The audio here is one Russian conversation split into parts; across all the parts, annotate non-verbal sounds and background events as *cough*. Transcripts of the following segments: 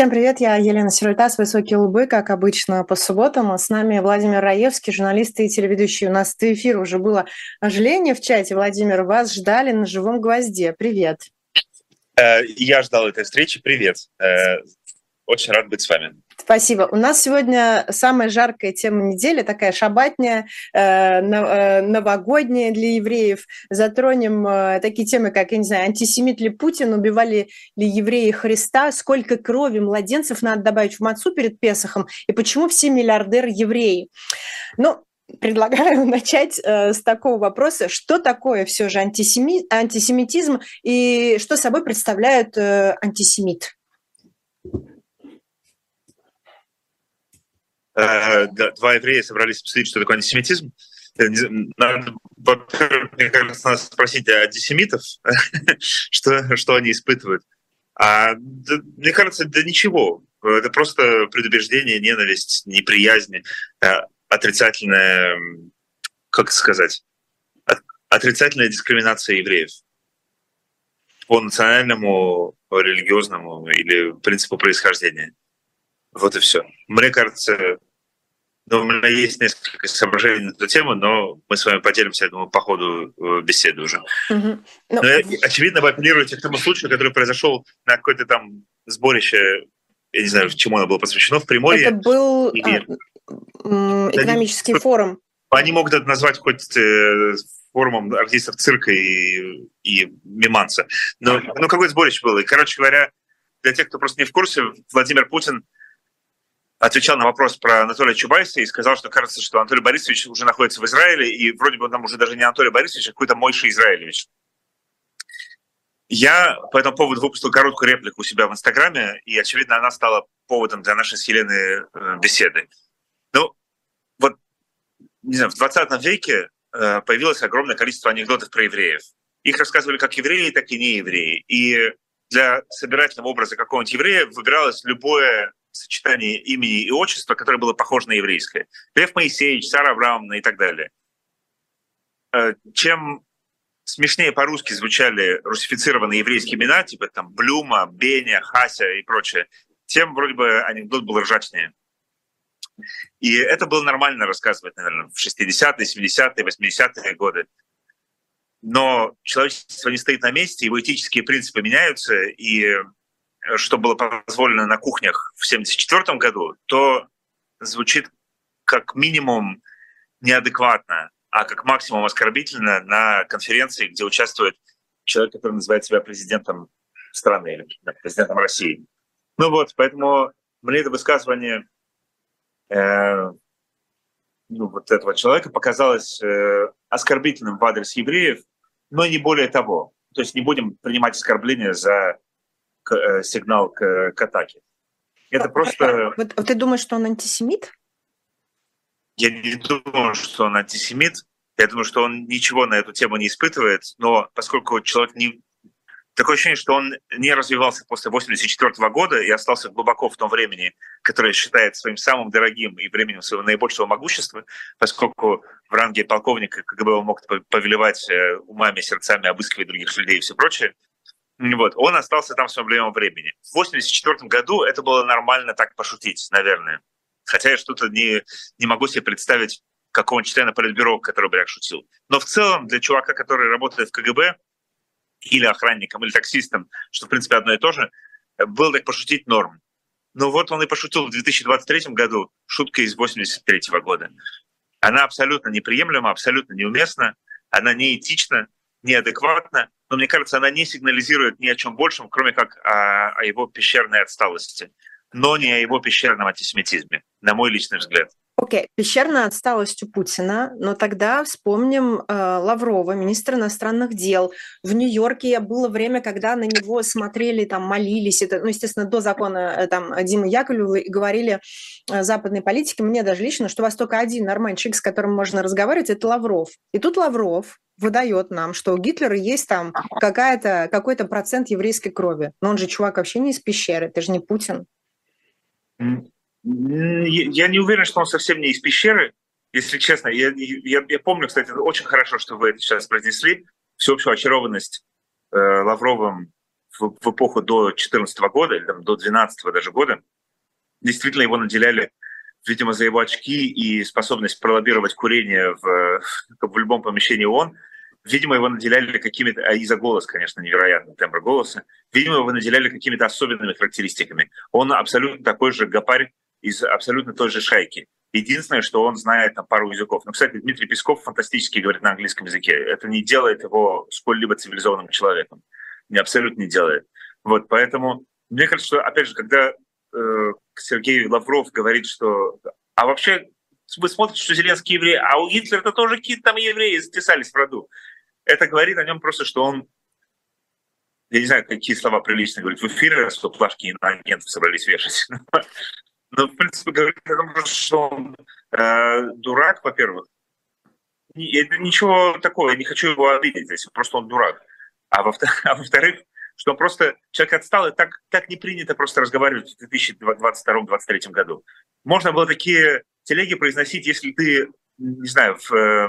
Всем привет, я Елена Сиротас, «Высокие лбы», как обычно, по субботам. С нами Владимир Раевский, журналист и телеведущий. У нас до эфира уже было оживление в чате. Владимир, вас ждали на живом гвозде. Привет. Э, я ждал этой встречи. Привет. Э, очень рад быть с вами. Спасибо. У нас сегодня самая жаркая тема недели, такая шабатняя, э, э, новогодняя для евреев. Затронем э, такие темы, как, я не знаю, антисемит ли Путин, убивали ли евреи Христа, сколько крови младенцев надо добавить в мацу перед Песохом, и почему все миллиардеры евреи. Ну, предлагаю *laughs* начать с такого вопроса, что такое все же антисеми... антисемитизм и что собой представляет антисемит? Э, два еврея собрались обсудить, что такое антисемитизм. Э, надо, мне кажется, надо спросить антисемитов, *laughs* что, что они испытывают. А да, мне кажется, да ничего. Это просто предубеждение, ненависть, неприязнь, э, отрицательная, как сказать, отрицательная дискриминация евреев по национальному, религиозному или принципу происхождения. Вот и все. Мне кажется, ну, у меня есть несколько соображений на эту тему, но мы с вами поделимся, я думаю, по ходу э, беседы уже. Угу. Но... Но, очевидно, вы апеллируете к тому случаю, который произошел на какое-то там сборище, я не знаю, чему оно было посвящено, в Приморье. Это был или... а, экономический они, форум. Они могут это назвать хоть э, форумом артистов цирка и, и миманца. Но ну, какое сборище было? И, короче говоря, для тех, кто просто не в курсе, Владимир Путин – отвечал на вопрос про Анатолия Чубайса и сказал, что кажется, что Анатолий Борисович уже находится в Израиле, и вроде бы там уже даже не Анатолий Борисович, а какой-то Мойша Израилевич. Я по этому поводу выпустил короткую реплику у себя в Инстаграме, и, очевидно, она стала поводом для нашей с Еленой э, беседы. Ну, вот, не знаю, в 20 веке э, появилось огромное количество анекдотов про евреев. Их рассказывали как евреи, так и не евреи. И для собирательного образа какого-нибудь еврея выбиралось любое сочетание имени и отчества, которое было похоже на еврейское. Лев Моисеевич, Сара Абрамовна и так далее. Э, чем смешнее по-русски звучали русифицированные еврейские имена, типа там Блюма, Беня, Хася и прочее, тем вроде бы анекдот был ржачнее. И это было нормально рассказывать, наверное, в 60-е, 70-е, 80-е годы. Но человечество не стоит на месте, его этические принципы меняются, и что было позволено на кухнях в 1974 году, то звучит как минимум неадекватно, а как максимум оскорбительно на конференции, где участвует человек, который называет себя президентом страны президентом России. Ну вот, поэтому мне это высказывание э, ну, вот этого человека показалось э, оскорбительным в адрес евреев, но не более того. То есть не будем принимать оскорбления за Э, сигнал к, к атаке. Это просто... Вот, ты думаешь, что он антисемит? Я не думаю, что он антисемит. Я думаю, что он ничего на эту тему не испытывает, но поскольку человек не... Такое ощущение, что он не развивался после 1984 года и остался глубоко в том времени, которое считает своим самым дорогим и временем своего наибольшего могущества, поскольку в ранге полковника КГБ он мог повелевать э, умами, сердцами, обыскивать других людей и все прочее, вот. Он остался там в своем любимом времени. В 1984 году это было нормально так пошутить, наверное. Хотя я что-то не, не могу себе представить какого-нибудь члена политбюро, который бы так шутил. Но в целом для чувака, который работает в КГБ, или охранником, или таксистом, что, в принципе, одно и то же, было так пошутить норм. Но вот он и пошутил в 2023 году шуткой из 83 года. Она абсолютно неприемлема, абсолютно неуместна, она неэтична, неадекватна, но мне кажется, она не сигнализирует ни о чем большем, кроме как о, о его пещерной отсталости, но не о его пещерном антисемитизме, на мой личный взгляд. Окей, okay. пещерная отсталость у Путина, но тогда вспомним э, Лаврова, министра иностранных дел. В Нью-Йорке было время, когда на него смотрели, там, молились, это, ну, естественно, до закона э, там, Димы Яковлева, и говорили э, западные политики, мне даже лично, что у вас только один нормальный человек, с которым можно разговаривать, это Лавров. И тут Лавров выдает нам, что у Гитлера есть там какая-то, какой-то процент еврейской крови. Но он же чувак вообще не из пещеры, это же не Путин. Я не уверен, что он совсем не из пещеры, если честно. Я, я, я помню, кстати, очень хорошо, что вы это сейчас произнесли, всеобщую очарованность э, Лавровым в, в эпоху до 2014 года, или там, до 2012 даже года, действительно его наделяли, видимо, за его очки и способность пролоббировать курение в, *laughs* в любом помещении ООН, видимо, его наделяли какими-то, а и за голос, конечно, невероятный тембр голоса, видимо, его наделяли какими-то особенными характеристиками. Он абсолютно такой же гопарь из абсолютно той же шайки. Единственное, что он знает там, пару языков. Ну, кстати, Дмитрий Песков фантастически говорит на английском языке. Это не делает его сколь-либо цивилизованным человеком. Не абсолютно не делает. Вот, поэтому мне кажется, что, опять же, когда э, Сергей Лавров говорит, что... А вообще, вы смотрите, что Зеленский еврей, а у Гитлера-то тоже какие-то там евреи затесались в роду. Это говорит о нем просто, что он я не знаю, какие слова прилично говорить в эфире, что плашки на агентов собрались вешать. *laughs* Но, в принципе, говорит о том, что он э, дурак, во-первых. Это ничего такого, я не хочу его обидеть здесь, просто он дурак. А, во- *laughs* а во-вторых, что он просто человек отстал, и так, так не принято просто разговаривать в 2022-2023 году. Можно было такие телеги произносить, если ты, не знаю, в, э,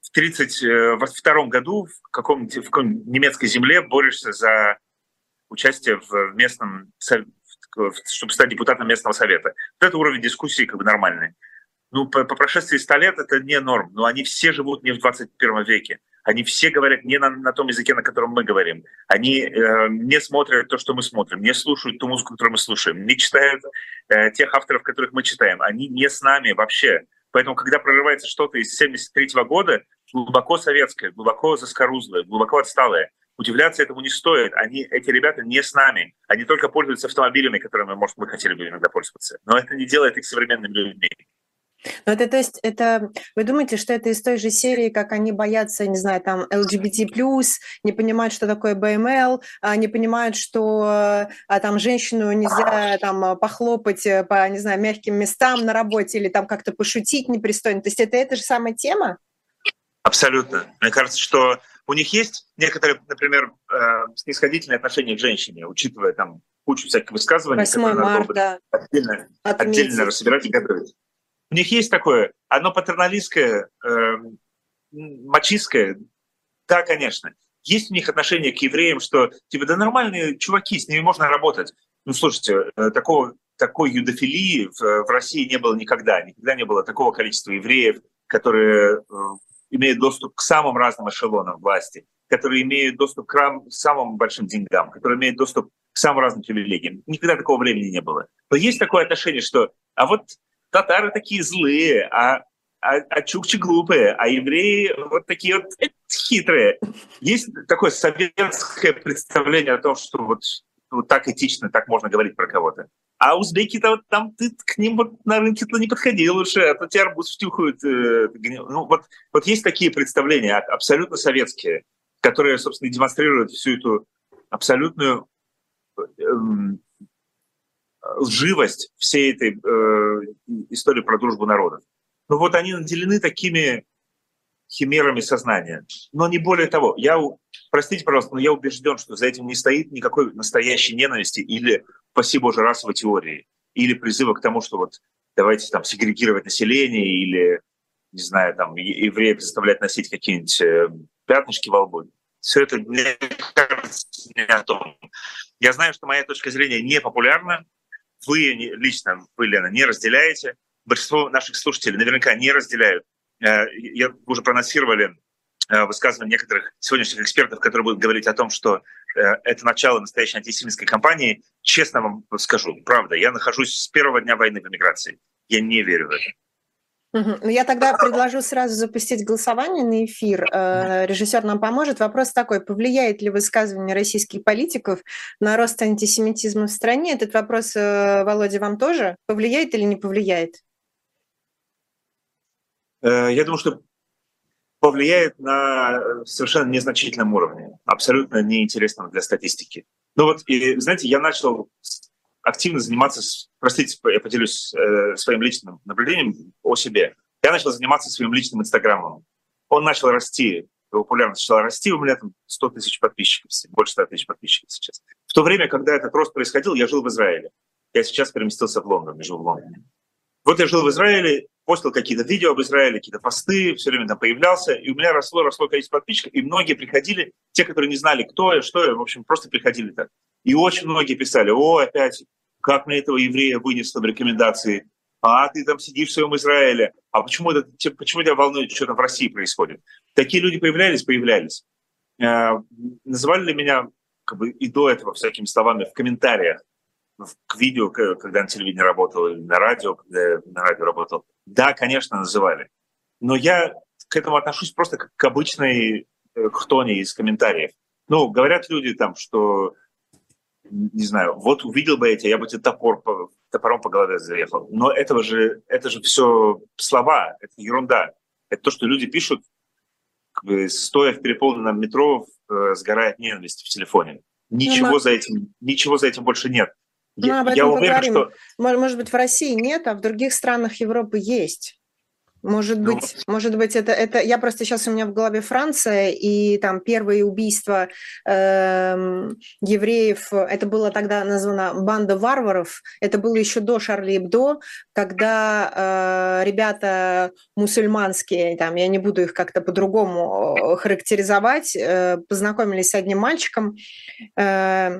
в 1932 э, году в каком-нибудь в каком немецкой земле борешься за участие в местном чтобы стать депутатом местного совета. Вот это уровень дискуссии как бы нормальный. Ну, по, по прошествии 100 лет это не норм, но они все живут не в 21 веке. Они все говорят не на, на том языке, на котором мы говорим. Они э, не смотрят то, что мы смотрим, не слушают ту музыку, которую мы слушаем, не читают э, тех авторов, которых мы читаем. Они не с нами вообще. Поэтому, когда прорывается что-то из 73 года, глубоко советское, глубоко заскорузлое, глубоко отсталое, удивляться этому не стоит. Они, эти ребята не с нами. Они только пользуются автомобилями, которыми, может, мы хотели бы иногда пользоваться. Но это не делает их современными людьми. Но это, то есть, это, вы думаете, что это из той же серии, как они боятся, не знаю, там, LGBT+, не понимают, что такое БМЛ, а не понимают, что а, там женщину нельзя там похлопать по, не знаю, мягким местам на работе или там как-то пошутить непристойно. То есть это эта же самая тема? Абсолютно. Мне кажется, что у них есть некоторые, например, э, снисходительные отношения к женщине, учитывая там кучу всяких высказываний, 8 которые марта. надо отдельно, отдельно разбирать и готовить. У них есть такое, одно патерналистское, э, мачистское, да, конечно. Есть у них отношение к евреям, что типа да нормальные чуваки, с ними можно работать. Ну слушайте, э, такого такой юдофилии в, в России не было никогда. Никогда не было такого количества евреев, которые э, имеют доступ к самым разным эшелонам власти, которые имеют доступ к самым большим деньгам, которые имеют доступ к самым разным привилегиям. Никогда такого времени не было. Но есть такое отношение, что а вот татары такие злые, а, а, а чукчи глупые, а евреи вот такие вот хитрые. Есть такое советское представление о том, что вот, вот так этично, так можно говорить про кого-то. А узбеки-то там ты к ним вот на рынке-то не подходи лучше, а то тебя арбуз втюхают. Э, ну, вот, вот есть такие представления, абсолютно советские, которые, собственно, демонстрируют всю эту абсолютную эм, лживость всей этой э, истории про дружбу народов. Ну вот они наделены такими химерами сознания. Но не более того. Я, простите, пожалуйста, но я убежден, что за этим не стоит никакой настоящей ненависти или, спасибо уже, расовой теории, или призыва к тому, что вот давайте там сегрегировать население или, не знаю, там евреев заставлять носить какие-нибудь э, пятнышки во лбу. Все это, мне кажется, не о том. Я знаю, что моя точка зрения не популярна. Вы лично, вы, Лена, не разделяете. Большинство наших слушателей наверняка не разделяют я уже проанонсировали э, высказывания некоторых сегодняшних экспертов, которые будут говорить о том, что э, это начало настоящей антисемитской кампании. Честно вам скажу, правда, я нахожусь с первого дня войны в эмиграции. Я не верю в это. Угу. Я тогда предложу сразу запустить голосование на эфир. Режиссер нам поможет. Вопрос такой: повлияет ли высказывание российских политиков на рост антисемитизма в стране? Этот вопрос, Володя, вам тоже повлияет или не повлияет? Э, я думаю, что повлияет на совершенно незначительном уровне, абсолютно неинтересном для статистики. Ну вот, и, знаете, я начал активно заниматься, простите, я поделюсь э, своим личным наблюдением о себе. Я начал заниматься своим личным инстаграмом. Он начал расти, популярность начала расти, у меня там 100 тысяч подписчиков, больше 100 тысяч подписчиков сейчас. В то время, когда этот рост происходил, я жил в Израиле. Я сейчас переместился в Лондон, я жил в Лондоне. Вот я жил в Израиле, постил какие-то видео об Израиле, какие-то посты, все время там появлялся, и у меня росло, росло количество подписчиков, и многие приходили, те, которые не знали, кто я, что я, в общем, просто приходили так. И очень многие писали, о, опять, как мне этого еврея вынесло в рекомендации, а ты там сидишь в своем Израиле, а почему, это, почему тебя волнует, что там в России происходит? Такие люди появлялись, появлялись. Э, называли ли меня как бы и до этого всякими словами в комментариях к видео, когда на телевидении работал, или на радио, когда я на радио работал. Да, конечно, называли. Но я к этому отношусь просто как к обычной э, хтоне из комментариев. Ну, говорят люди там, что, не знаю, вот увидел бы эти, я бы тебе топор по, топором по голове заехал. Но этого же, это же все слова, это ерунда. Это то, что люди пишут, как бы, стоя в переполненном метро, э, сгорает ненависть в телефоне. Ничего ну, за этим, ничего за этим больше нет. Мы я, об этом я уверен, поговорим. что... Может быть, в России нет, а в других странах Европы есть. Может ну, быть, может быть, это, это я просто сейчас у меня в голове Франция и там первые убийства э, евреев. Это было тогда названо банда варваров. Это было еще до Шарли Эбдо, когда э, ребята мусульманские, там я не буду их как-то по-другому характеризовать, э, познакомились с одним мальчиком э,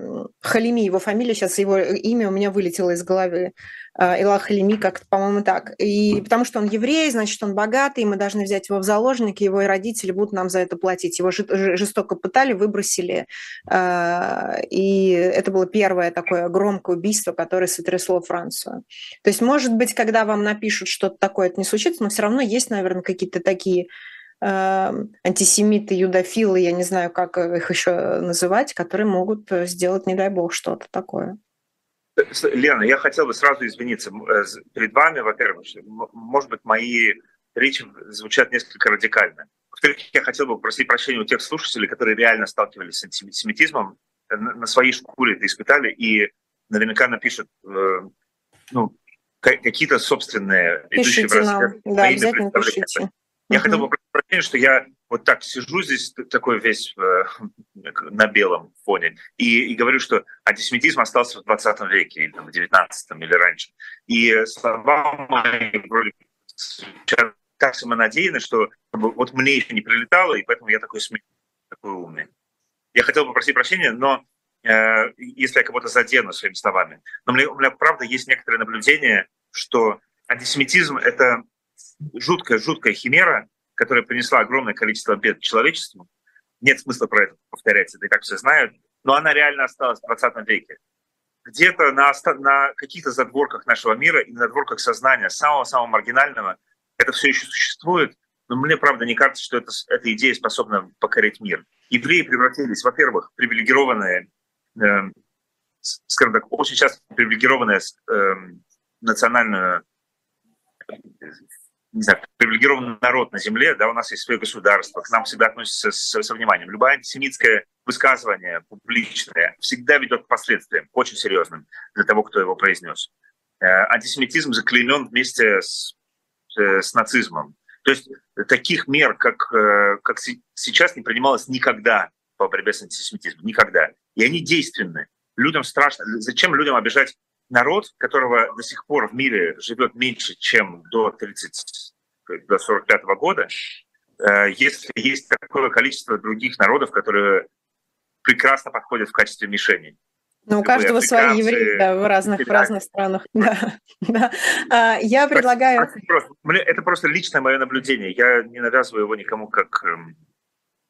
Халими, его фамилия сейчас его имя у меня вылетело из головы. Илах Халими, как по-моему, так. И потому что он еврей, значит, он богатый, мы должны взять его в заложники, его родители будут нам за это платить. Его жестоко пытали, выбросили. А, и это было первое такое громкое убийство, которое сотрясло Францию. То есть, может быть, когда вам напишут что-то такое, это не случится, но все равно есть, наверное, какие-то такие а, антисемиты, юдофилы, я не знаю, как их еще называть, которые могут сделать, не дай бог, что-то такое. Лена, я хотел бы сразу извиниться э, перед вами, во-первых, может быть, мои речи звучат несколько радикально. Во-вторых, я хотел бы попросить прощения у тех слушателей, которые реально сталкивались с антисемитизмом, э, на своей шкуре это испытали, и наверняка напишут э, ну, какие-то собственные пишите идущие нам. в да, обязательно пишите. Я хотел бы прощения, что я вот так сижу здесь такой весь э, *laughs* на белом фоне и, и говорю, что антисемитизм остался в 20 веке или в 19 или раньше. И слова мои вроде так самонадеянно, что вот мне еще не прилетало, и поэтому я такой смех, такой умный. Я хотел бы просить прощения, но э, если я кого-то задену своими словами. Но мне, у меня, правда, есть некоторые наблюдения, что антисемитизм — это жуткая-жуткая химера, которая принесла огромное количество бед человечеству. Нет смысла про это повторять, это и так все знают. Но она реально осталась в 20 веке. Где-то на, на каких-то задворках нашего мира и на задворках сознания, самого-самого маргинального, это все еще существует. Но мне, правда, не кажется, что это, эта идея способна покорить мир. Евреи превратились, во-первых, привилегированные, э, скажем так, очень часто привилегированные э, национальную не знаю, привилегированный народ на земле, да, у нас есть свое государство, к нам всегда относятся с, со вниманием. Любое антисемитское высказывание публичное всегда ведет к последствиям, очень серьезным для того, кто его произнес. Э, антисемитизм заклеймен вместе с, э, с нацизмом. То есть таких мер, как, э, как сейчас, не принималось никогда по борьбе с антисемитизмом. Никогда. И они действенны. Людям страшно. Зачем людям обижать народ, которого до сих пор в мире живет меньше, чем до 30, до 45 года, э, если есть такое количество других народов, которые прекрасно подходят в качестве мишени. Ну, у каждого свои евреи да, в разных, в разных странах. *laughs* Да, да. А, я предлагаю... Это просто, это просто личное мое наблюдение. Я не навязываю его никому как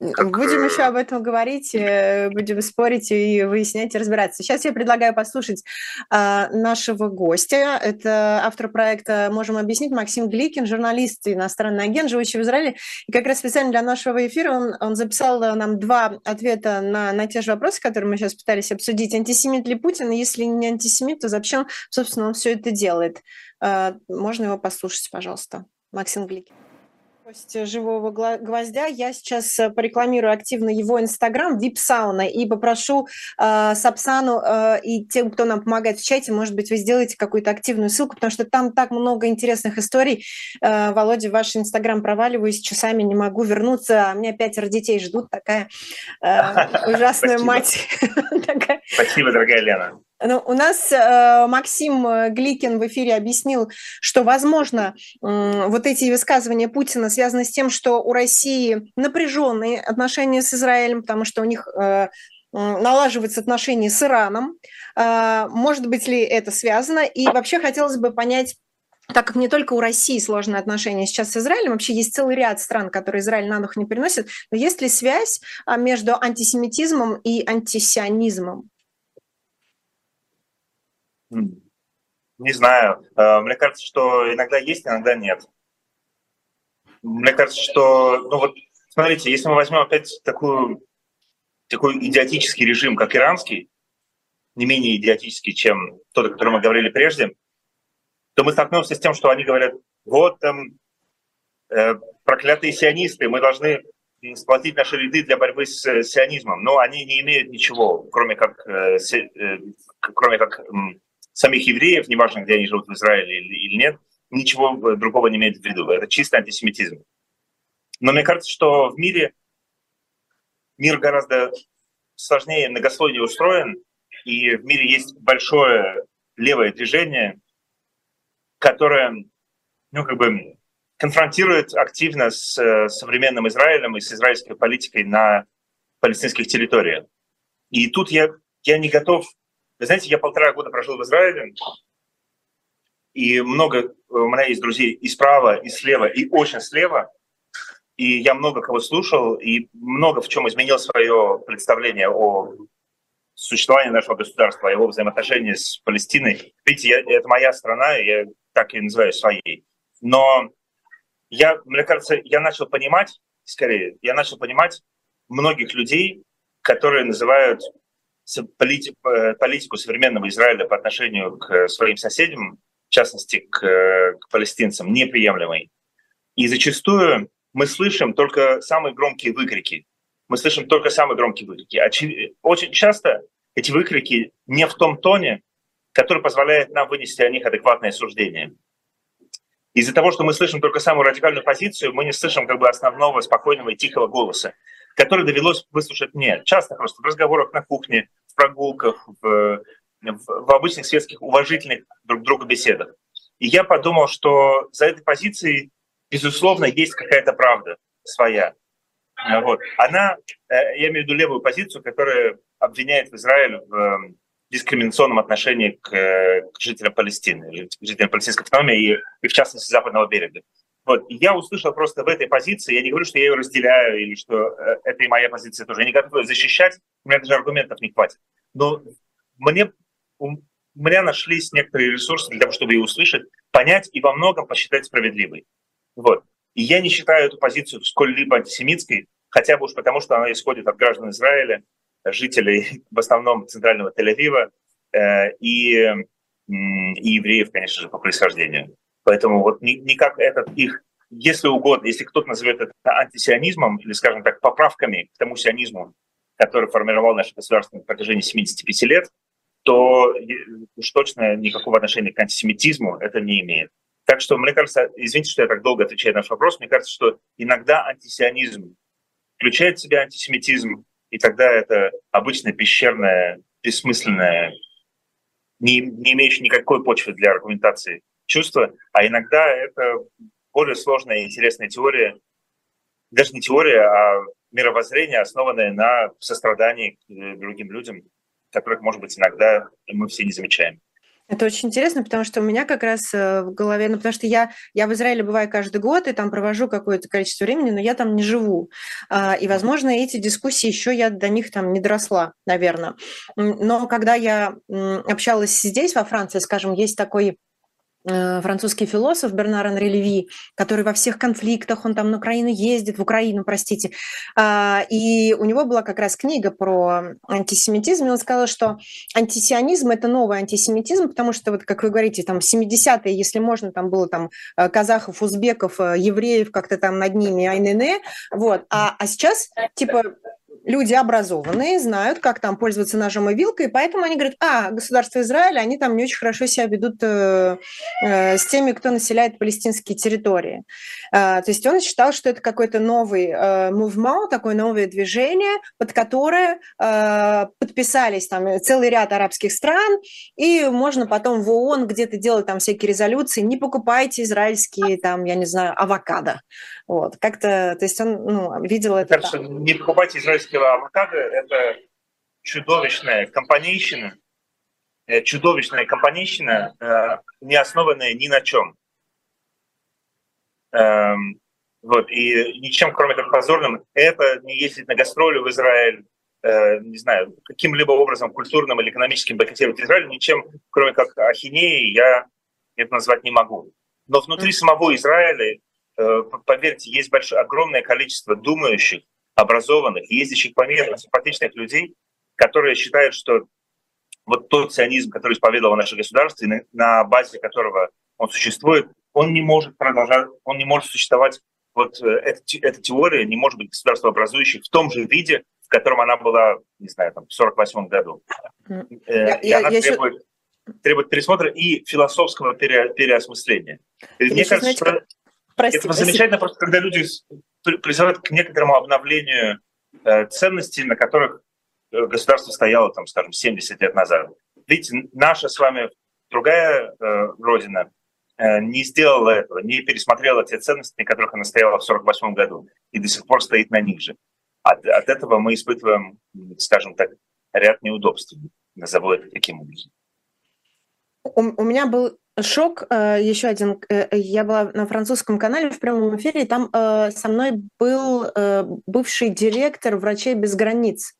как... Будем еще об этом говорить, э, будем спорить и выяснять и разбираться. Сейчас я предлагаю послушать э, нашего гостя. Это автор проекта «Можем объяснить» Максим Гликин, журналист и иностранный агент, живущий в Израиле. И как раз специально для нашего эфира он, он записал нам два ответа на, на те же вопросы, которые мы сейчас пытались обсудить. Антисемит ли Путин? Если не антисемит, то зачем, собственно, он все это делает? Э, можно его послушать, пожалуйста. Максим Гликин гость живого гвоздя. Я сейчас э, порекламирую активно его инстаграм Випсауна и попрошу э, Сапсану э, и тем, кто нам помогает в чате, может быть, вы сделаете какую-то активную ссылку, потому что там так много интересных историй. Э, Володя, ваш инстаграм проваливаюсь, часами не могу вернуться, а меня пятеро детей ждут, такая э, *laughs* ужасная мать. *laughs* Спасибо, дорогая Лена. Ну, у нас э, Максим Гликин в эфире объяснил, что, возможно, э, вот эти высказывания Путина связаны с тем, что у России напряженные отношения с Израилем, потому что у них э, налаживаются отношения с Ираном. Э, может быть ли это связано? И вообще хотелось бы понять, так как не только у России сложные отношения сейчас с Израилем, вообще есть целый ряд стран, которые Израиль на дух не переносит, но есть ли связь а, между антисемитизмом и антисионизмом? Не знаю. Э, мне кажется, что иногда есть, иногда нет. Мне кажется, что, ну вот, смотрите, если мы возьмем опять такую, такой идиотический режим, как иранский, не менее идиотический, чем тот, о котором мы говорили прежде, то мы столкнемся с тем, что они говорят, вот там э, проклятые сионисты, мы должны сплотить наши ряды для борьбы с э, сионизмом. Но они не имеют ничего, кроме как, э, э, кроме как самих евреев, неважно, где они живут, в Израиле или, нет, ничего другого не имеет в виду. Это чисто антисемитизм. Но мне кажется, что в мире мир гораздо сложнее, многослойнее устроен, и в мире есть большое левое движение, которое, ну, как бы конфронтирует активно с э, современным Израилем и с израильской политикой на палестинских территориях. И тут я, я не готов вы знаете, я полтора года прожил в Израиле, и много у меня есть друзей и справа, и слева, и очень слева. И я много кого слушал, и много в чем изменил свое представление о существовании нашего государства, о его взаимоотношении с Палестиной. Видите, я, это моя страна, я так и называю своей. Но я, мне кажется, я начал понимать, скорее, я начал понимать многих людей, которые называют политику, э, политику современного Израиля по отношению к своим соседям, в частности к, к палестинцам, неприемлемой. И зачастую мы слышим только самые громкие выкрики. Мы слышим только самые громкие выкрики. Очень часто эти выкрики не в том тоне, который позволяет нам вынести о них адекватное суждение. Из-за того, что мы слышим только самую радикальную позицию, мы не слышим как бы основного спокойного и тихого голоса, который довелось выслушать мне. Часто просто в разговорах на кухне, в прогулках, в, в, в обычных светских уважительных друг друга беседах. И я подумал, что за этой позицией, безусловно, есть какая-то правда своя. Вот. Она, э, я имею в виду левую позицию, которая обвиняет Израиль в эм, дискриминационном отношении к, к жителям Палестины, к жителям палестинской автономии и, и в частности Западного берега. Вот. И я услышал просто в этой позиции, я не говорю, что я ее разделяю или что э, это и моя позиция тоже, я не готов ее защищать, у меня даже аргументов не хватит. Но мне, у меня нашлись некоторые ресурсы для того, чтобы ее услышать, понять и во многом посчитать справедливой. Вот. И я не считаю эту позицию сколь-либо антисемитской, хотя бы уж потому, что она исходит от граждан Израиля, жителей в основном центрального Тель-Авива э, и, и евреев, конечно же, по происхождению. Поэтому вот никак этот их, если угодно, если кто-то назовет это антисионизмом или, скажем так, поправками к тому сионизму, который формировал наше государство на протяжении 75 лет, то уж точно никакого отношения к антисемитизму это не имеет. Так что, мне кажется, извините, что я так долго отвечаю на наш вопрос, мне кажется, что иногда антисионизм включает в себя антисемитизм, и тогда это обычная пещерная, бессмысленная, не, не имеющая никакой почвы для аргументации чувство, а иногда это более сложная и интересная теория, даже не теория, а мировоззрение, основанное на сострадании к другим людям, которых, может быть, иногда мы все не замечаем. Это очень интересно, потому что у меня как раз э, в голове, ну потому что я, я в Израиле бываю каждый год и там провожу какое-то количество времени, но я там не живу. А, и, возможно, эти дискуссии еще я до них там не доросла, наверное. Но когда я общалась здесь, во Франции, скажем, есть такой Э, французский философ Бернар Анри Леви, который во всех конфликтах, он там на Украину ездит, в Украину, простите, а, и у него была как раз книга про антисемитизм, и он сказал, что антисионизм – это новый антисемитизм, потому что, вот как вы говорите, там 70-е, если можно, там было там э, казахов, узбеков, э, евреев, как-то там над ними, айнене, вот, а, а сейчас, типа, люди образованные, знают, как там пользоваться ножом и вилкой, поэтому они говорят, а, государство Израиль, они там не очень хорошо себя ведут э, э, с теми, кто населяет палестинские территории. Э, то есть он считал, что это какой-то новый э, movement, такое новое движение, под которое э, подписались там целый ряд арабских стран, и можно потом в ООН где-то делать там всякие резолюции, не покупайте израильские там, я не знаю, авокадо. Вот, как-то, то есть он ну, видел это. Кажется, не покупайте израильского авокадо, это чудовищная компанейщина, э, чудовищная компанейщина, э, не основанная ни на чем. Эм, вот, и ничем, кроме как позорным, это не ездить на гастроли в Израиль, э, не знаю, каким-либо образом культурным или экономическим бойкотировать Израиль, ничем, кроме как ахинеи, я это назвать не могу. Но внутри самого Израиля поверьте, есть большое, огромное количество думающих, образованных, ездящих по миру, симпатичных людей, которые считают, что вот тот сионизм, который исповедовало наше государство, на, на базе которого он существует, он не может продолжать, он не может существовать. Вот э, эта, эта теория не может быть государствообразующей в том же виде, в котором она была, не знаю, там, в 48 году. Э, я, и она я требует, еще... требует пересмотра и философского пере, переосмысления. Мне кажется, знаете, что Прости, это прости. замечательно просто, когда люди призывают к некоторому обновлению э, ценностей, на которых э, государство стояло, там, скажем, 70 лет назад. Видите, наша с вами другая э, родина э, не сделала этого, не пересмотрела те ценности, на которых она стояла в 48 году, и до сих пор стоит на них же. От, от этого мы испытываем, скажем так, ряд неудобств. Назову это таким образом. У, у меня был шок э, еще один. Э, я была на французском канале в прямом эфире, и там э, со мной был бывший директор «Врачей без границ».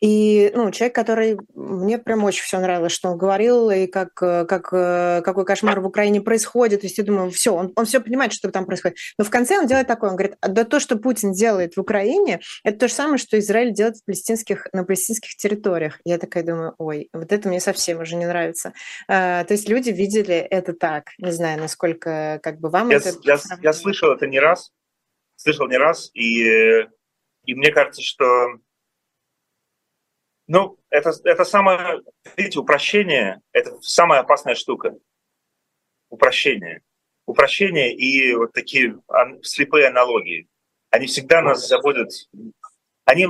И ну, человек, который мне прям очень все нравилось, что он говорил, и как, как, какой кошмар в Украине происходит. То есть я думаю, все, он, он все понимает, что там происходит. Но в конце он делает такое, он говорит, да то, что Путин делает в Украине, это то же самое, что Израиль делает в палестинских, на палестинских территориях. Я такая думаю, ой, вот это мне совсем уже не нравится. А, то есть люди видели это так. Не знаю, насколько как бы вам я, это... Я, я слышал это не раз, слышал не раз, и, и мне кажется, что ну, это, это самое, видите, упрощение – это самая опасная штука. Упрощение. Упрощение и вот такие слепые аналогии. Они всегда нас заводят... Они,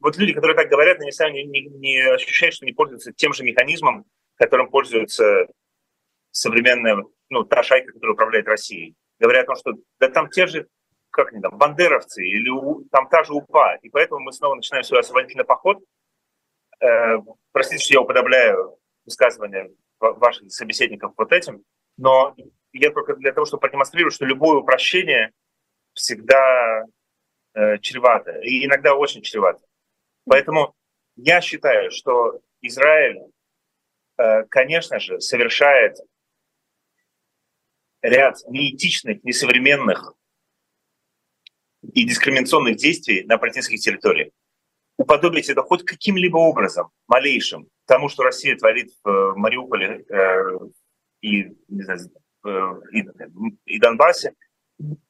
вот люди, которые так говорят, они сами не, не, не ощущают, что они пользуются тем же механизмом, которым пользуется современная, ну, та шайка, которая управляет Россией. Говорят о том, что да там те же, как они там, бандеровцы или там та же УПА. И поэтому мы снова начинаем свой освободительный поход – простите, что я уподобляю высказывания ваших собеседников вот этим, но я только для того, чтобы продемонстрировать, что любое упрощение всегда э, чревато, и иногда очень чревато. Поэтому я считаю, что Израиль, э, конечно же, совершает ряд неэтичных, несовременных и дискриминационных действий на палестинских территориях уподобить это хоть каким-либо образом, малейшим, тому, что Россия творит в э, Мариуполе э, и, не знаю, э, и, и Донбассе,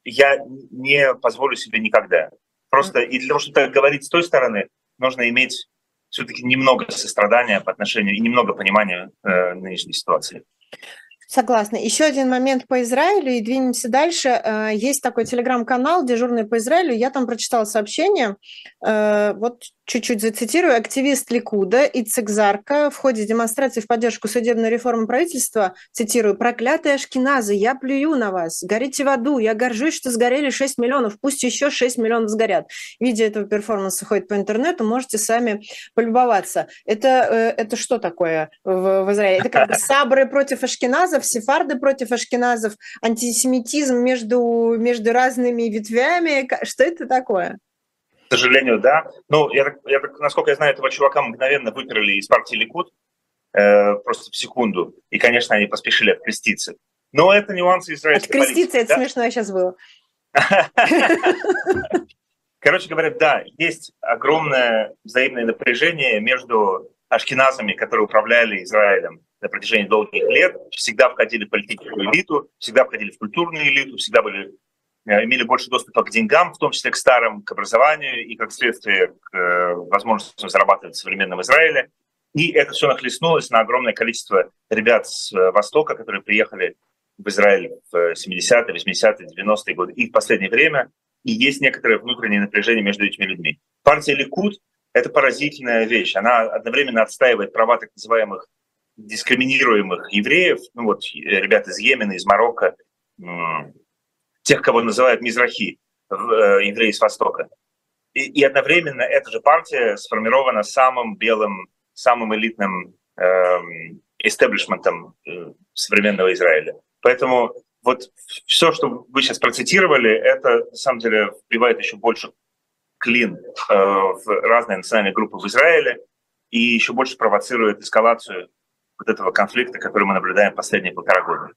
я не позволю себе никогда. Просто и для того, чтобы так говорить с той стороны, нужно иметь все-таки немного сострадания по отношению и немного понимания э, нынешней ситуации. Согласна. Еще один момент по Израилю и двинемся дальше. Э, есть такой телеграм-канал «Дежурный по Израилю». Я там прочитала сообщение. Э, вот чуть-чуть зацитирую. Активист Ликуда Ицек Зарка в ходе демонстрации в поддержку судебной реформы правительства, цитирую, «Проклятые ашкеназы, я плюю на вас, горите в аду, я горжусь, что сгорели 6 миллионов, пусть еще 6 миллионов сгорят». Видео этого перформанса ходит по интернету, можете сами полюбоваться. Это, э, это что такое в, в Израиле? Это как бы сабры против ашкеназов, сефарды против ашкеназов, антисемитизм между, между разными ветвями. Что это такое? К сожалению, да. Ну, я, я, насколько я знаю, этого чувака мгновенно выперли из партии Ликуд э, просто в секунду. И, конечно, они поспешили откреститься. Но это нюансы израильской Откреститься, политики, это да? смешно сейчас было. *laughs* Короче говоря, да, есть огромное взаимное напряжение между ашкеназами, которые управляли Израилем на протяжении долгих лет, всегда входили в политическую элиту, всегда входили в культурную элиту, всегда были имели больше доступа к деньгам, в том числе к старым, к образованию и, как следствие, к возможности зарабатывать в современном Израиле. И это все нахлестнулось на огромное количество ребят с Востока, которые приехали в Израиль в 70-е, 80-е, 90-е годы и в последнее время. И есть некоторое внутреннее напряжение между этими людьми. Партия Ликуд – это поразительная вещь. Она одновременно отстаивает права так называемых дискриминируемых евреев, ну вот ребят из Йемена, из Марокко, тех, кого называют мизрахи, э, евреи с Востока. И, и одновременно эта же партия сформирована самым белым, самым элитным эм, истеблишментом э, современного Израиля. Поэтому вот все, что вы сейчас процитировали, это на самом деле вбивает еще больше клин э, в разные национальные группы в Израиле и еще больше провоцирует эскалацию вот этого конфликта, который мы наблюдаем последние полтора года.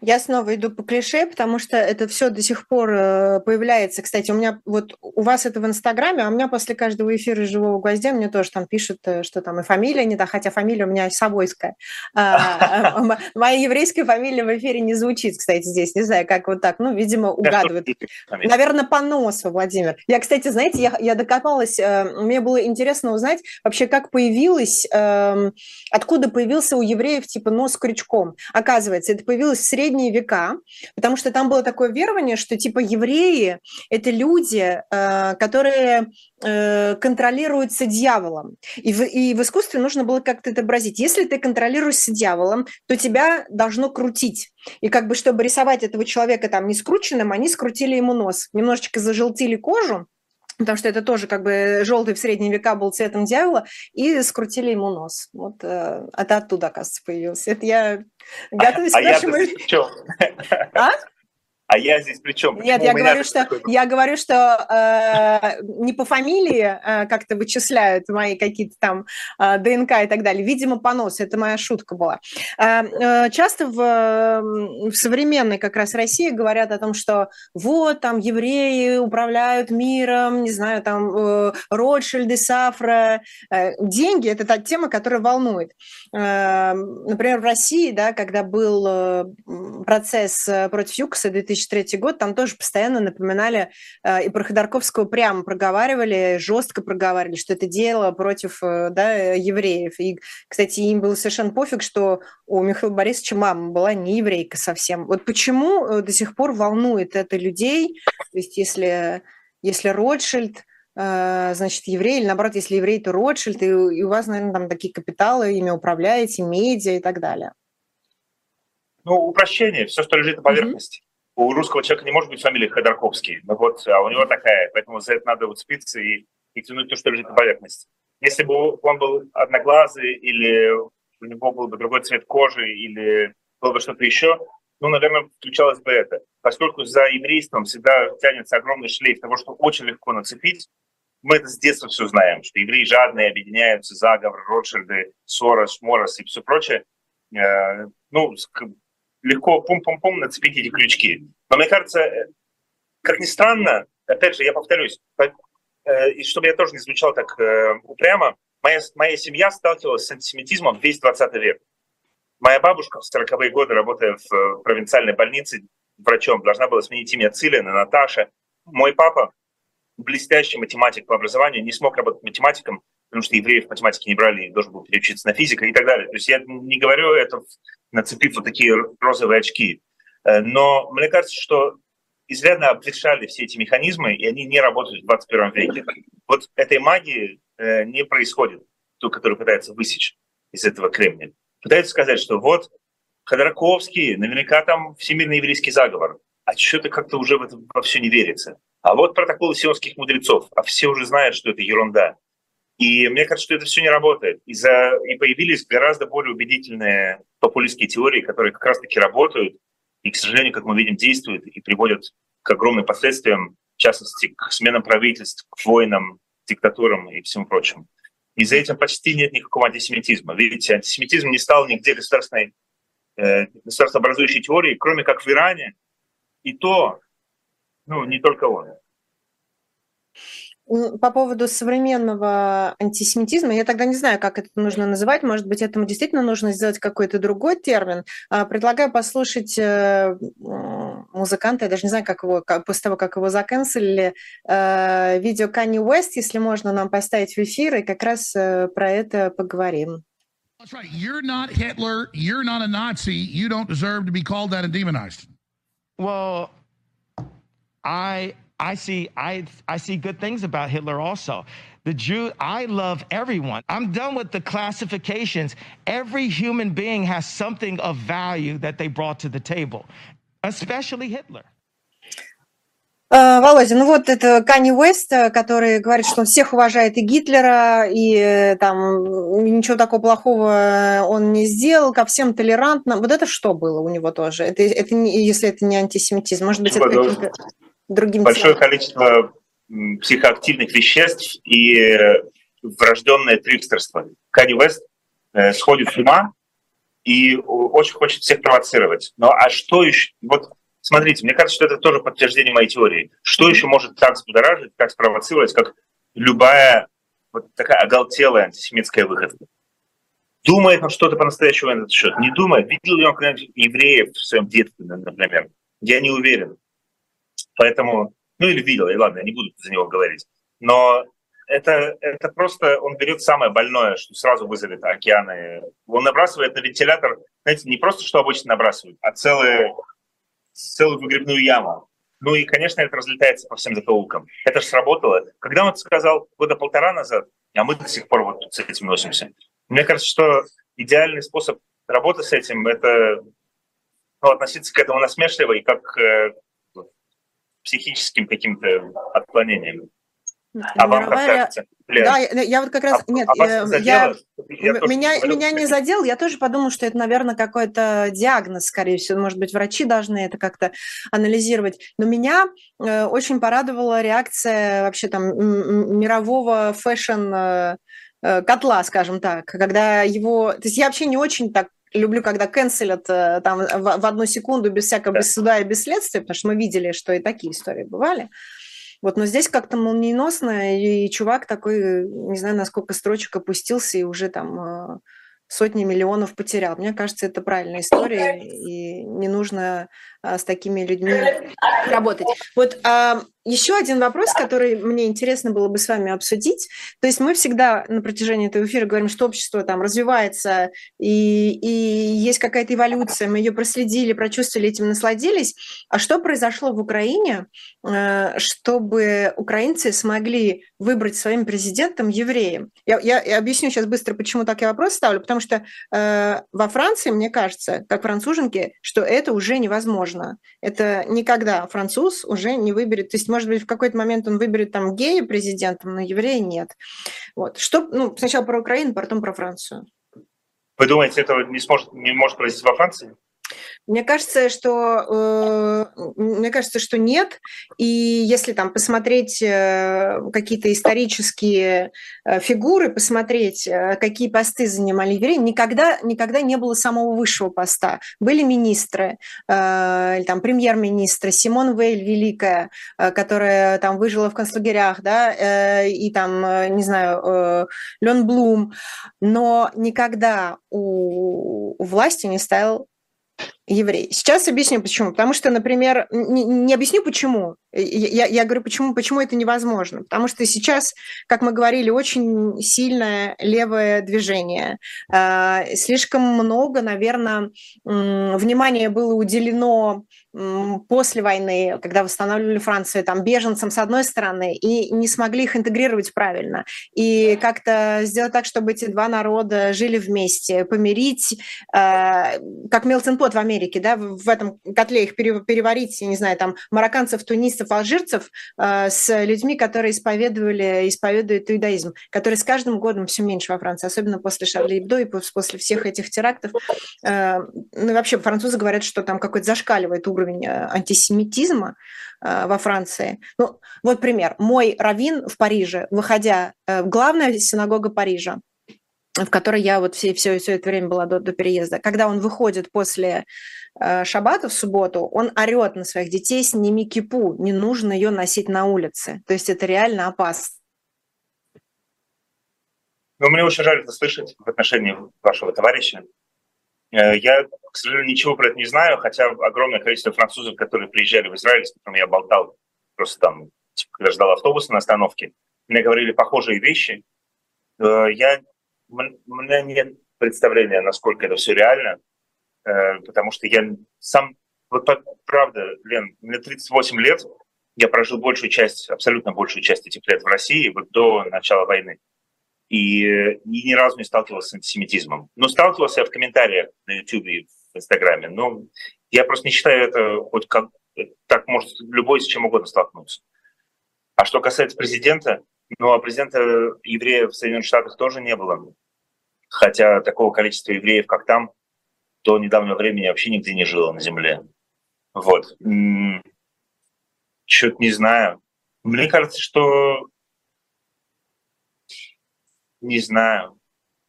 Я снова иду по клише, потому что это все до сих пор э, появляется. Кстати, у меня вот у вас это в Инстаграме, а у меня после каждого эфира «Живого гвоздя» мне тоже там пишут, э, что там и фамилия не та, хотя фамилия у меня Савойская. А, а, моя еврейская фамилия в эфире не звучит, кстати, здесь. Не знаю, как вот так. Ну, видимо, угадывают. Наверное, по носу, Владимир. Я, кстати, знаете, я, я докопалась, э, мне было интересно узнать вообще, как появилась, эм, откуда появился у евреев типа нос крючком. Оказывается, это появилось в средние века, потому что там было такое верование, что типа евреи – это люди, э, которые э, контролируются дьяволом. И в, и в искусстве нужно было как-то отобразить. Если ты контролируешься дьяволом, то тебя должно крутить. И как бы, чтобы рисовать этого человека там не скрученным, они скрутили ему нос, немножечко зажелтили кожу, потому что это тоже как бы желтый в средние века был цветом дьявола, и скрутили ему нос. Вот э, это оттуда, оказывается, появился. Это я готовюсь а, к нашему... *laughs* А? А я здесь при чем? Нет, я говорю, что, я говорю, что э, не по фамилии э, как-то вычисляют мои какие-то там э, ДНК и так далее. Видимо, по носу. Это моя шутка была. Э, э, часто в, в современной как раз России говорят о том, что вот там евреи управляют миром, не знаю, там э, Ротшильды, Сафра. Э, деньги – это та тема, которая волнует. Э, например, в России, да, когда был э, процесс э, против Юкоса 2000 2003 год, там тоже постоянно напоминали, э, и про Ходорковского прямо проговаривали, жестко проговаривали, что это дело против э, да, евреев. И, кстати, им было совершенно пофиг, что у Михаила Борисовича мама была не еврейка совсем. Вот почему э, до сих пор волнует это людей? То есть если, если Ротшильд значит, еврей, или наоборот, если еврей, то Ротшильд, и, и у вас, наверное, там такие капиталы, ими управляете, медиа и так далее. Ну, упрощение, все, что лежит на поверхности у русского человека не может быть фамилия Ходорковский, ну вот, а у него такая, поэтому за это надо уцепиться и, и тянуть то, что лежит на поверхности. Если бы он был одноглазый или у него был бы другой цвет кожи или было бы что-то еще, ну, наверное, включалось бы это. Поскольку за еврейством всегда тянется огромный шлейф того, что очень легко нацепить, мы это с детства все знаем, что евреи жадные, объединяются, заговор, Ротшильды, Сорос, Морос и все прочее. Э, ну, легко пум-пум-пум нацепить эти крючки. Но мне кажется, э, как ни странно, опять же, я повторюсь, э, и чтобы я тоже не звучал так э, упрямо, моя, моя семья сталкивалась с антисемитизмом весь 20 век. Моя бабушка в 40-е годы, работая в провинциальной больнице врачом, должна была сменить имя Цилия на Наташа. Мой папа, блестящий математик по образованию, не смог работать математиком, потому что евреев математике не брали должен был переучиться на физика и так далее. То есть я не говорю это, нацепив вот такие розовые очки. Но мне кажется, что изрядно обветшали все эти механизмы, и они не работают в 21 веке. Вот этой магии э, не происходит, ту, которую пытается высечь из этого кремня. Пытаются сказать, что вот Ходорковский, наверняка там всемирный еврейский заговор, а что-то как-то уже в это во все не верится. А вот протоколы сионских мудрецов, а все уже знают, что это ерунда. И мне кажется, что это все не работает. И, за, и появились гораздо более убедительные популистские теории, которые как раз-таки работают и, к сожалению, как мы видим, действуют и приводят к огромным последствиям, в частности, к сменам правительств, к войнам, диктатурам и всему прочему. И за этим почти нет никакого антисемитизма. Видите, антисемитизм не стал нигде государственной, э, государствообразующей теорией, кроме как в Иране. И то, ну, не только он. По поводу современного антисемитизма, я тогда не знаю, как это нужно называть. Может быть, этому действительно нужно сделать какой-то другой термин. А, предлагаю послушать э, музыканта, я даже не знаю, как его, как, после того, как его заканцелили, э, видео Kanye West, если можно нам поставить в эфир, и как раз э, про это поговорим. That's right. You're not Hitler. You're not a Nazi. You don't deserve to be called that and demonized. Well, I I see I I see good things about Hitler also. The Jew I love everyone. I'm done with the classifications. Every human being has something of value that they brought to the table, especially Hitler. Э, Володя, ну вот это Канни Уэст, э, который говорит, что он всех уважает и Гитлера, и э, там ничего такого плохого он не сделал, ко всем толерантно. Вот это что было у него тоже? Это, это не, если это не антисемитизм, может быть, это другим Большое целом. количество психоактивных веществ и врожденное трикстерство. Канни Уэст сходит с ума и очень хочет всех провоцировать. Но а что еще? Вот Смотрите, мне кажется, что это тоже подтверждение моей теории. Что еще может так взбудоражить, так спровоцировать, как любая вот такая оголтелая антисемитская выходка? Думает он что-то по-настоящему на этот счет? Не думает. Видел ли он когда-нибудь евреев в своем детстве, например? Я не уверен. Поэтому, ну или видел, и ладно, я не буду за него говорить. Но это, это просто, он берет самое больное, что сразу вызовет океаны. Он набрасывает на вентилятор, знаете, не просто что обычно набрасывают, а целые целую выгребную яму. Ну и, конечно, это разлетается по всем закоулкам. Это же сработало. Когда он сказал года полтора назад, а мы до сих пор вот с этим носимся. Мне кажется, что идеальный способ работы с этим – это ну, относиться к этому насмешливо и как э, психическим каким-то отклонениям. А вам как Да, я, я вот как раз... А, нет, а я, я, я меня, меня не задел, я тоже подумал, что это, наверное, какой-то диагноз, скорее всего. Может быть, врачи должны это как-то анализировать. Но меня э, очень порадовала реакция вообще там мирового fashion э, э, котла, скажем так, когда его... То есть я вообще не очень так люблю, когда cancel ят э, там в, в одну секунду без всякого, без суда и без следствия, потому что мы видели, что и такие истории бывали. Вот, но здесь как-то молниеносно, и чувак такой, не знаю, насколько строчек опустился, и уже там а, сотни миллионов потерял. Мне кажется, это правильная история, и не нужно с такими людьми работать. Вот а, еще один вопрос, который мне интересно было бы с вами обсудить. То есть мы всегда на протяжении этого эфира говорим, что общество там развивается и, и есть какая-то эволюция, мы ее проследили, прочувствовали, этим насладились. А что произошло в Украине, э, чтобы украинцы смогли выбрать своим президентом евреем? Я, я, я объясню сейчас быстро, почему так я вопрос ставлю, потому что э, во Франции, мне кажется, как француженке, что это уже невозможно. Это никогда француз уже не выберет, то есть может быть, в какой-то момент он выберет там гея президентом, но еврея нет. Вот. Что, ну, сначала про Украину, потом про Францию. Вы думаете, этого не, сможет, не может произойти во Франции? Мне кажется, что э, мне кажется, что нет. И если там посмотреть э, какие-то исторические э, фигуры, посмотреть, э, какие посты занимали евреи, никогда никогда не было самого высшего поста. Были министры, э, там премьер-министры, Симон Вейль великая, э, которая там выжила в концлагерях, да, э, и там э, не знаю э, Лен Блум, но никогда у, у власти не стоял еврей. Сейчас объясню почему. Потому что, например, не, не объясню почему. Я, я говорю, почему, почему это невозможно. Потому что сейчас, как мы говорили, очень сильное левое движение. А, слишком много, наверное, внимания было уделено после войны, когда восстанавливали Францию, там, беженцам с одной стороны, и не смогли их интегрировать правильно. И как-то сделать так, чтобы эти два народа жили вместе, помирить, э, как Милтон Пот в Америке, да, в этом котле их переварить, я не знаю, там, марокканцев, тунисцев, алжирцев э, с людьми, которые исповедовали, исповедуют иудаизм, который с каждым годом все меньше во Франции, особенно после Шарли Эбдо и после всех этих терактов. Э, ну, вообще, французы говорят, что там какой-то зашкаливает уровень уровень э, антисемитизма э, во Франции. Ну, вот пример. Мой раввин в Париже, выходя, э, главная синагога Парижа, в которой я вот все, все, все это время была до, до переезда, когда он выходит после э, шаббата в субботу, он орет на своих детей, сними кипу, не нужно ее носить на улице. То есть это реально опасно. Ну, мне очень жаль это слышать в отношении вашего товарища. Э, я, к сожалению, ничего про это не знаю, хотя огромное количество французов, которые приезжали в Израиль, с которыми я болтал, просто там, типа, когда ждал автобуса на остановке, мне говорили похожие вещи. Э, я, меня нет представления, насколько это все реально, э, потому что я сам, вот правда, Лен, мне 38 лет, я прожил большую часть, абсолютно большую часть этих лет в России, вот до начала войны и, и ни разу не сталкивался с антисемитизмом. Но сталкивался я в комментариях на YouTube и в Инстаграме. Но я просто не считаю это хоть как... Так может любой с чем угодно столкнуться. А что касается президента, ну, а президента евреев в Соединенных Штатах тоже не было. Хотя такого количества евреев, как там, до недавнего времени вообще нигде не жило на земле. Вот. Что-то не знаю. Мне кажется, что не знаю.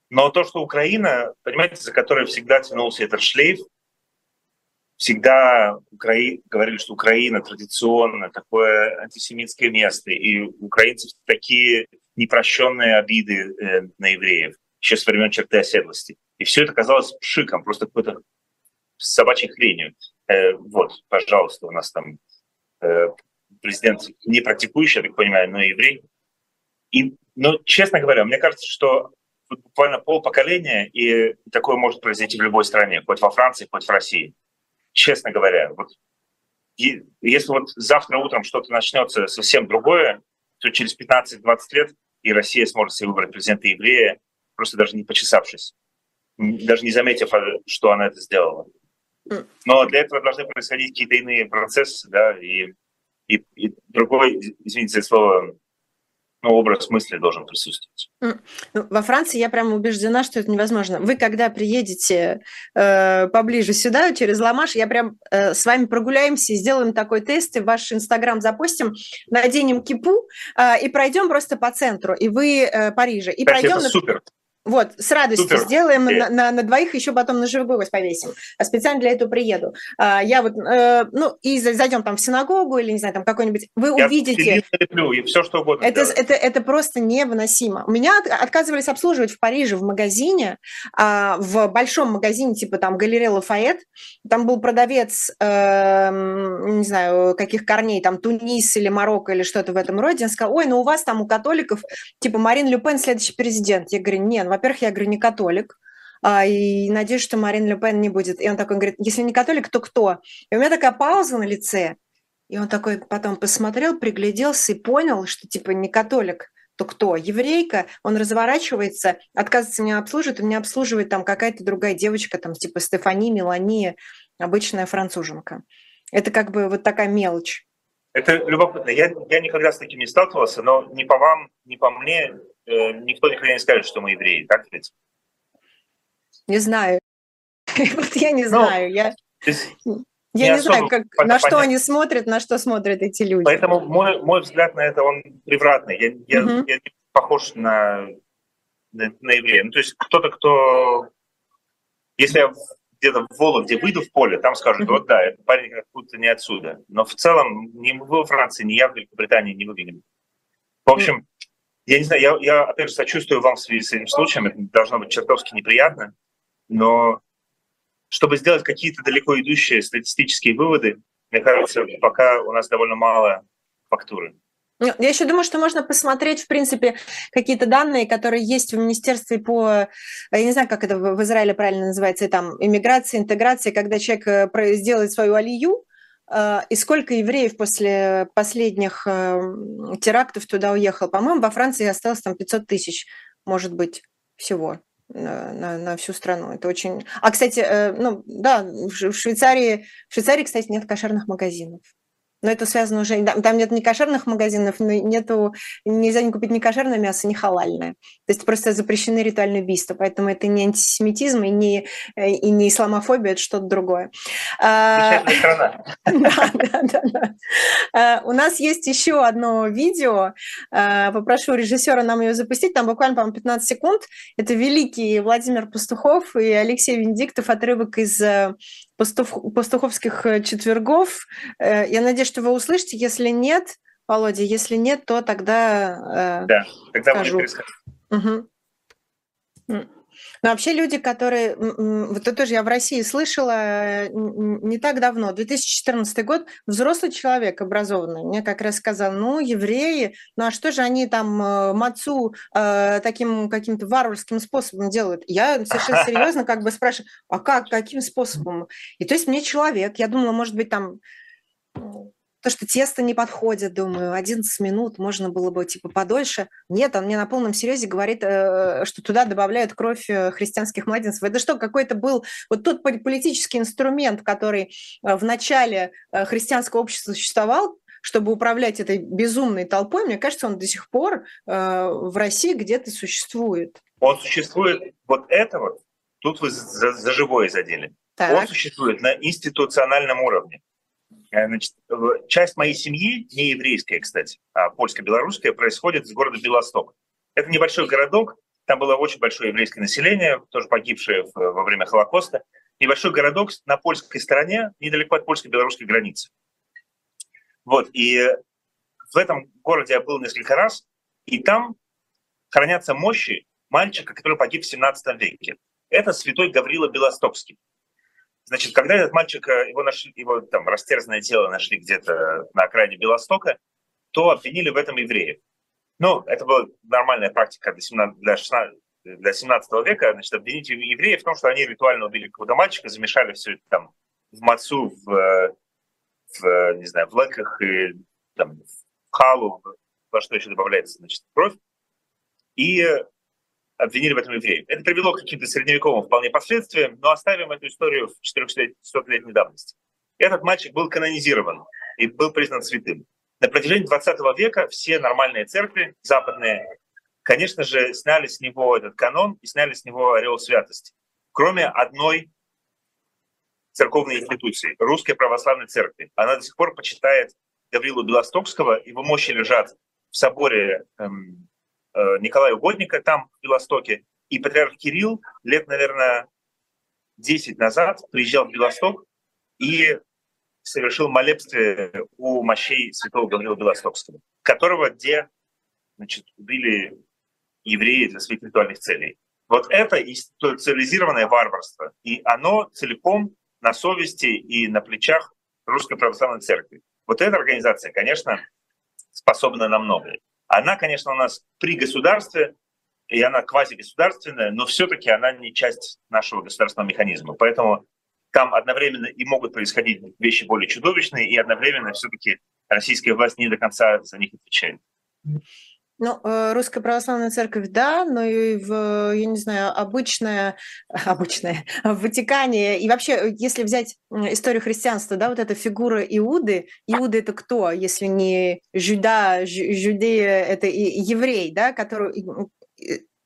Но то, что Украина, понимаете, за которой всегда тянулся этот шлейф, всегда Украи... говорили, что Украина традиционно такое антисемитское место, и украинцев такие непрощенные обиды э, на евреев, еще с времен черты оседлости. И все это казалось пшиком, просто какой-то собачьей хренью. Э, вот, пожалуйста, у нас там э, президент не практикующий, я так понимаю, но еврей. И ну, честно говоря, мне кажется, что буквально полпоколения, и такое может произойти в любой стране, хоть во Франции, хоть в России. Честно говоря, вот и если вот завтра утром что-то начнется совсем другое, то через 15-20 лет и Россия сможет себе выбрать президента еврея, просто даже не почесавшись, даже не заметив, а, что она это сделала. Но для этого должны происходить какие-то иные процессы, да, и, и, и другой, извините за слово, ну, образ мысли должен присутствовать. Ну, во Франции я прямо убеждена, что это невозможно. Вы, когда приедете э, поближе сюда, через Ламаш, я прям э, с вами прогуляемся и сделаем такой тест, и ваш Инстаграм запустим, наденем кипу э, и пройдем просто по центру, и вы э, Парижа. И Кстати, пройдем... Это супер. Вот, с радостью Супер. сделаем, на, на, на двоих еще потом на живой гвоздь повесим. А специально для этого приеду. А, я вот, э, ну, и зайдем там в синагогу или, не знаю, там какой-нибудь, вы я увидите... Леплю, и все, что угодно. Это, это, это просто невыносимо. Меня от, отказывались обслуживать в Париже в магазине, а, в большом магазине, типа там галерея Лафайет. Там был продавец, э, не знаю, каких корней, там Тунис или Марокко или что-то в этом роде. Он сказал, ой, ну у вас там у католиков, типа Марин Люпен следующий президент. Я говорю, нет, во-первых, я говорю, не католик, а, и надеюсь, что Марин Ле Пен не будет. И он такой говорит, если не католик, то кто? И у меня такая пауза на лице, и он такой потом посмотрел, пригляделся и понял, что типа не католик, то кто? Еврейка, он разворачивается, отказывается меня обслуживать, и меня обслуживает там какая-то другая девочка, там типа Стефани, Мелания, обычная француженка. Это как бы вот такая мелочь. Это любопытно. Я, я никогда с таким не сталкивался, но ни по вам, ни по мне никто никогда не скажет, что мы евреи, так ведь? Не знаю. *laughs* Вот я не ну, знаю. Я, я не, знаю, как, на понятно. что они смотрят, на что смотрят эти люди. Поэтому мой, мой взгляд на это, он превратный. Я, я, угу. я не похож на, на, на еврея. Ну, то есть кто-то, кто... Если я где-то в Вологде выйду в поле, там скажут, вот да, этот парень как будто не отсюда. Но в целом ни вы во Франции, ни я в Великобритании не выглядим. В общем, я не знаю, я, я опять же сочувствую вам в связи с этим случаем, это должно быть чертовски неприятно, но чтобы сделать какие-то далеко идущие статистические выводы, мне кажется, пока у нас довольно мало фактуры. Ну, я еще думаю, что можно посмотреть, в принципе, какие-то данные, которые есть в Министерстве по, я не знаю, как это в Израиле правильно называется, там, иммиграция, интеграция, когда человек э, сделает свою алию, и сколько евреев после последних э, терактов туда уехал? По-моему, во Франции осталось там 500 тысяч, может быть, всего на, на, на всю страну. Это очень... А, кстати, ну да, в Швейцарии, в Швейцарии, кстати, нет кошерных магазинов. Но это связано уже... Там нет ни кошерных магазинов, нету, нельзя не купить ни кошерное мясо, ни халальное. То есть просто запрещены ритуальные убийства. Поэтому это не антисемитизм и не, э, и не исламофобия, это что-то другое. А, *laughs* да, да, да, да. А, у нас есть еще одно видео. А, попрошу режиссера нам ее запустить. Там буквально, по-моему, 15 секунд. Это великий Владимир Пастухов и Алексей Венедиктов, отрывок из э, пастуховских э, четвергов. Э, я надеюсь, что вы услышите. Если нет, Володя, если нет, то тогда э, Да, тогда скажу. будет угу. Но вообще люди, которые... Вот это тоже я в России слышала не так давно, 2014 год, взрослый человек образованный мне как раз сказал, ну, евреи, ну а что же они там э, мацу э, таким каким-то варварским способом делают? Я совершенно серьезно как бы спрашиваю, а как, каким способом? И то есть мне человек, я думала, может быть, там то, что тесто не подходит, думаю, 11 минут, можно было бы типа подольше. Нет, он мне на полном серьезе говорит, э, что туда добавляют кровь э, христианских младенцев. Это что, какой-то был вот тот политический инструмент, который э, в начале христианского общества существовал, чтобы управлять этой безумной толпой, мне кажется, он до сих пор в России где-то существует. Он существует, вот это вот, тут вы за, за живое задели. Так. Он существует на институциональном уровне. Э, значит, часть моей семьи, не еврейская, кстати, а польско-белорусская, происходит из города Белосток. Это небольшой городок, там было очень большое еврейское население, тоже погибшее во время Холокоста. Небольшой городок на польской стороне, недалеко от польско-белорусской границы. Вот, и в этом городе я был несколько раз, и там хранятся мощи мальчика, который погиб в 17 веке. Это святой Гаврила Белостокский. Значит, когда этот мальчик, э, его, нашли, его там растерзанное тело нашли где-то на окраине Белостока, то обвинили в этом евреев. Ну, это была нормальная практика для, 17, для, 16, для 17 века, значит, обвинить евреев в том, что они ритуально убили какого-то мальчика, замешали все это там в мацу, в, в не знаю, в леках, и, там, в халу, во что еще добавляется, значит, кровь. И обвинили в этом евреев. Это привело к каким-то средневековым вполне последствиям, но оставим эту историю в 400-летней давности. Этот мальчик был канонизирован и был признан святым. На протяжении 20 века все нормальные церкви западные, конечно же, сняли с него этот канон и сняли с него орел святости. Кроме одной церковной институции, Русской Православной Церкви. Она до сих пор почитает Гаврилу Белостокского, его мощи лежат в соборе эм, Николая Угодника там, в Белостоке. И патриарх Кирилл лет, наверное, 10 назад приезжал в Белосток и совершил молебствие у мощей святого Гаврила Белостокского, которого где значит, убили евреи для своих ритуальных целей. Вот это институциализированное варварство, и оно целиком на совести и на плечах Русской Православной Церкви. Вот эта организация, конечно, способна на многое. Она, конечно, у нас при государстве, и она квазигосударственная, но все-таки она не часть нашего государственного механизма. Поэтому там одновременно и могут происходить вещи более чудовищные, и одновременно все-таки российская власть не до конца за них отвечает. Ну, э, русская православная церковь, да, но и в, я не знаю, обычная, *laughs* обычная, в Ватикане, и вообще, если взять историю христианства, да, вот эта фигура Иуды, Иуда это кто, если не Жюда, Жюдея, это еврей, да, который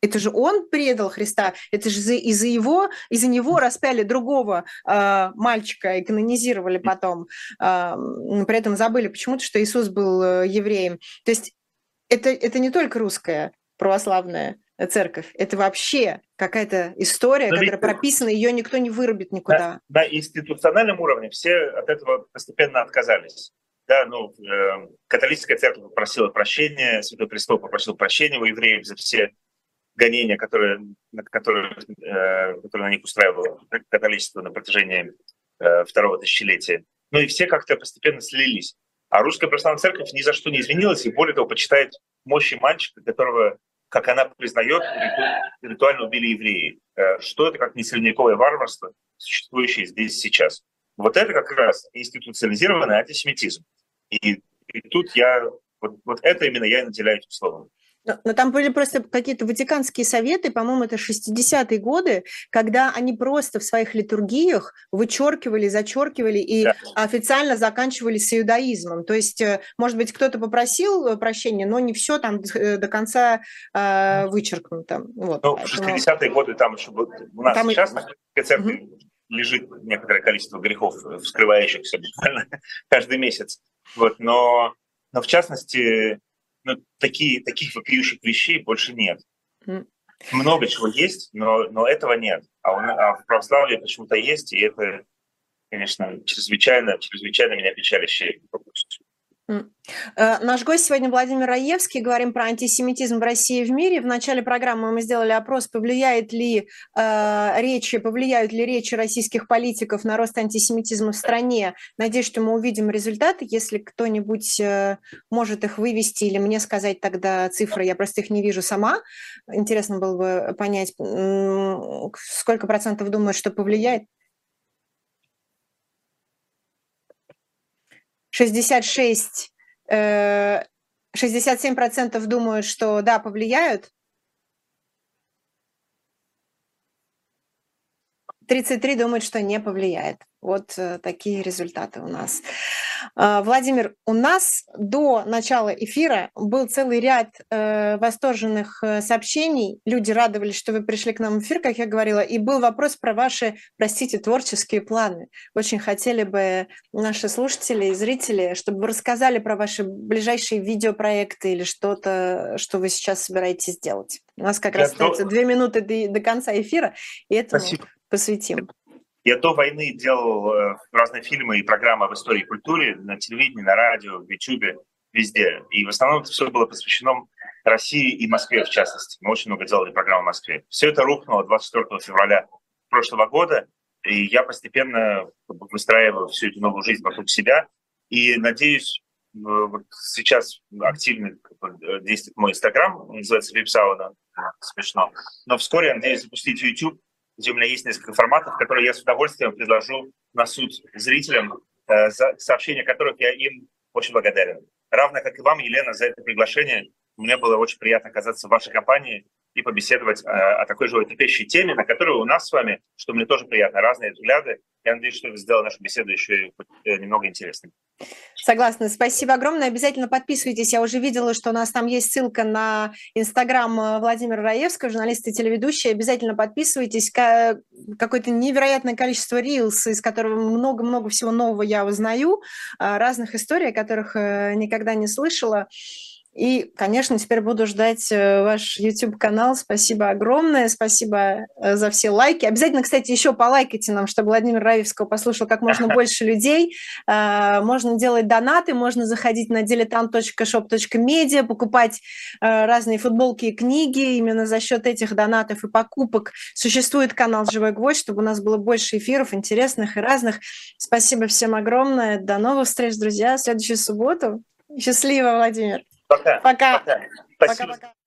это же он предал Христа, это же из-за его, из-за него распяли другого э, мальчика и канонизировали потом. Э, при этом забыли почему-то, что Иисус был э, евреем. То есть это, это не только русская православная церковь, это вообще какая-то история, Но которая прописана, ее никто не вырубит никуда. На, на институциональном уровне все от этого постепенно отказались. Да, ну, э, католическая церковь попросила прощения, Святой Престол попросил прощения у евреев за все гонения, которые, которые, э, которые на них устраивало католичество на протяжении э, второго тысячелетия. Ну и все как-то постепенно слились. А русская православная церковь ни за что не извинилась и более того почитает мощи мальчика, которого, как она признает, ритуально убили евреи. Э, что это как не средневековое варварство, существующее здесь сейчас? Вот это как раз институциализированный антисемитизм. И, и тут я, вот, вот это именно я и наделяю этим словом. Но, но там были просто какие-то ватиканские советы, по-моему, это 60-е годы, когда они просто в своих литургиях вычеркивали, зачеркивали и да. официально заканчивали с иудаизмом. То есть, э, может быть, кто-то попросил э, прощения, но не все там э, до конца э, вычеркнуто. Вот, ну, поэтому... 60-е годы там еще у нас там сейчас и... на церкви угу. лежит некоторое количество грехов, вскрывающихся буквально *laughs* каждый месяц. Вот, но, но в частности, ну, такие, таких вопиющих вещей больше нет. Много чего есть, но, но этого нет. А, он, а в православии почему-то есть, и это, конечно, чрезвычайно, чрезвычайно меня печалище. Э, наш гость сегодня Владимир Раевский. Говорим про антисемитизм в России и в мире. В начале программы мы сделали опрос, повлияет ли э, речи, повлияют ли речи российских политиков на рост антисемитизма в стране. Надеюсь, что мы увидим результаты. Если кто-нибудь э, может их вывести или мне сказать тогда цифры, я просто их не вижу сама. Интересно было бы понять, сколько процентов думают, что повлияет. 66 67% э, думают, что да, повлияют. 33 думают, что не повлияет. Вот э, такие результаты у нас. А, Владимир, у нас до начала эфира был целый ряд э, восторженных э, сообщений. Люди радовались, что вы пришли к нам в эфир, как я говорила, и был вопрос про ваши, простите, творческие планы. Очень хотели бы наши слушатели и зрители, чтобы вы рассказали про ваши ближайшие видеопроекты или что-то, что вы сейчас собираетесь сделать. У нас как я раз то... остается две минуты до, до конца эфира, и этому Спасибо. Посвятим. Я до войны делал э, разные фильмы и программы об истории и культуре на телевидении, на радио, в Ютубе, везде. И в основном это все было посвящено России и Москве, в частности. Мы очень много делали программ в Москве. Все это рухнуло 24 февраля прошлого года, и я постепенно выстраиваю всю эту новую жизнь вокруг себя. И надеюсь, э, вот сейчас активно э, действует мой инстаграм, называется Випсауна, смешно. Но вскоре надеюсь запустить YouTube, где у меня есть несколько форматов, которые я с удовольствием предложу на суд зрителям, э, за сообщения которых я им очень благодарен. Равно как и вам, Елена, за это приглашение. Мне было очень приятно оказаться в вашей компании и побеседовать э, о такой животрепещущей теме, на которую у нас с вами, что мне тоже приятно, разные взгляды. Я надеюсь, что вы сделали нашу беседу еще и э, немного интересной. Согласна. Спасибо огромное. Обязательно подписывайтесь. Я уже видела, что у нас там есть ссылка на Инстаграм э, Владимира Раевского, журналиста и телеведущая. Обязательно подписывайтесь. Какое-то невероятное количество рилс, из которого много-много всего нового я узнаю, разных историй, о которых никогда не слышала. И, конечно, теперь буду ждать э, ваш YouTube-канал. Спасибо огромное, спасибо э, за все лайки. Обязательно, кстати, еще полайкайте нам, чтобы Владимир Раевского послушал как можно *laughs* больше людей. Э, можно делать донаты, можно заходить на diletant.shop.media, покупать разные футболки и книги. Именно за счет этих донатов и покупок существует канал «Живой гвоздь», чтобы у нас было больше эфиров интересных и разных. Спасибо всем огромное. До новых встреч, друзья. В следующую субботу. Счастливо, Владимир. Пока. Пока. Пока. Спасибо. Пока, пока.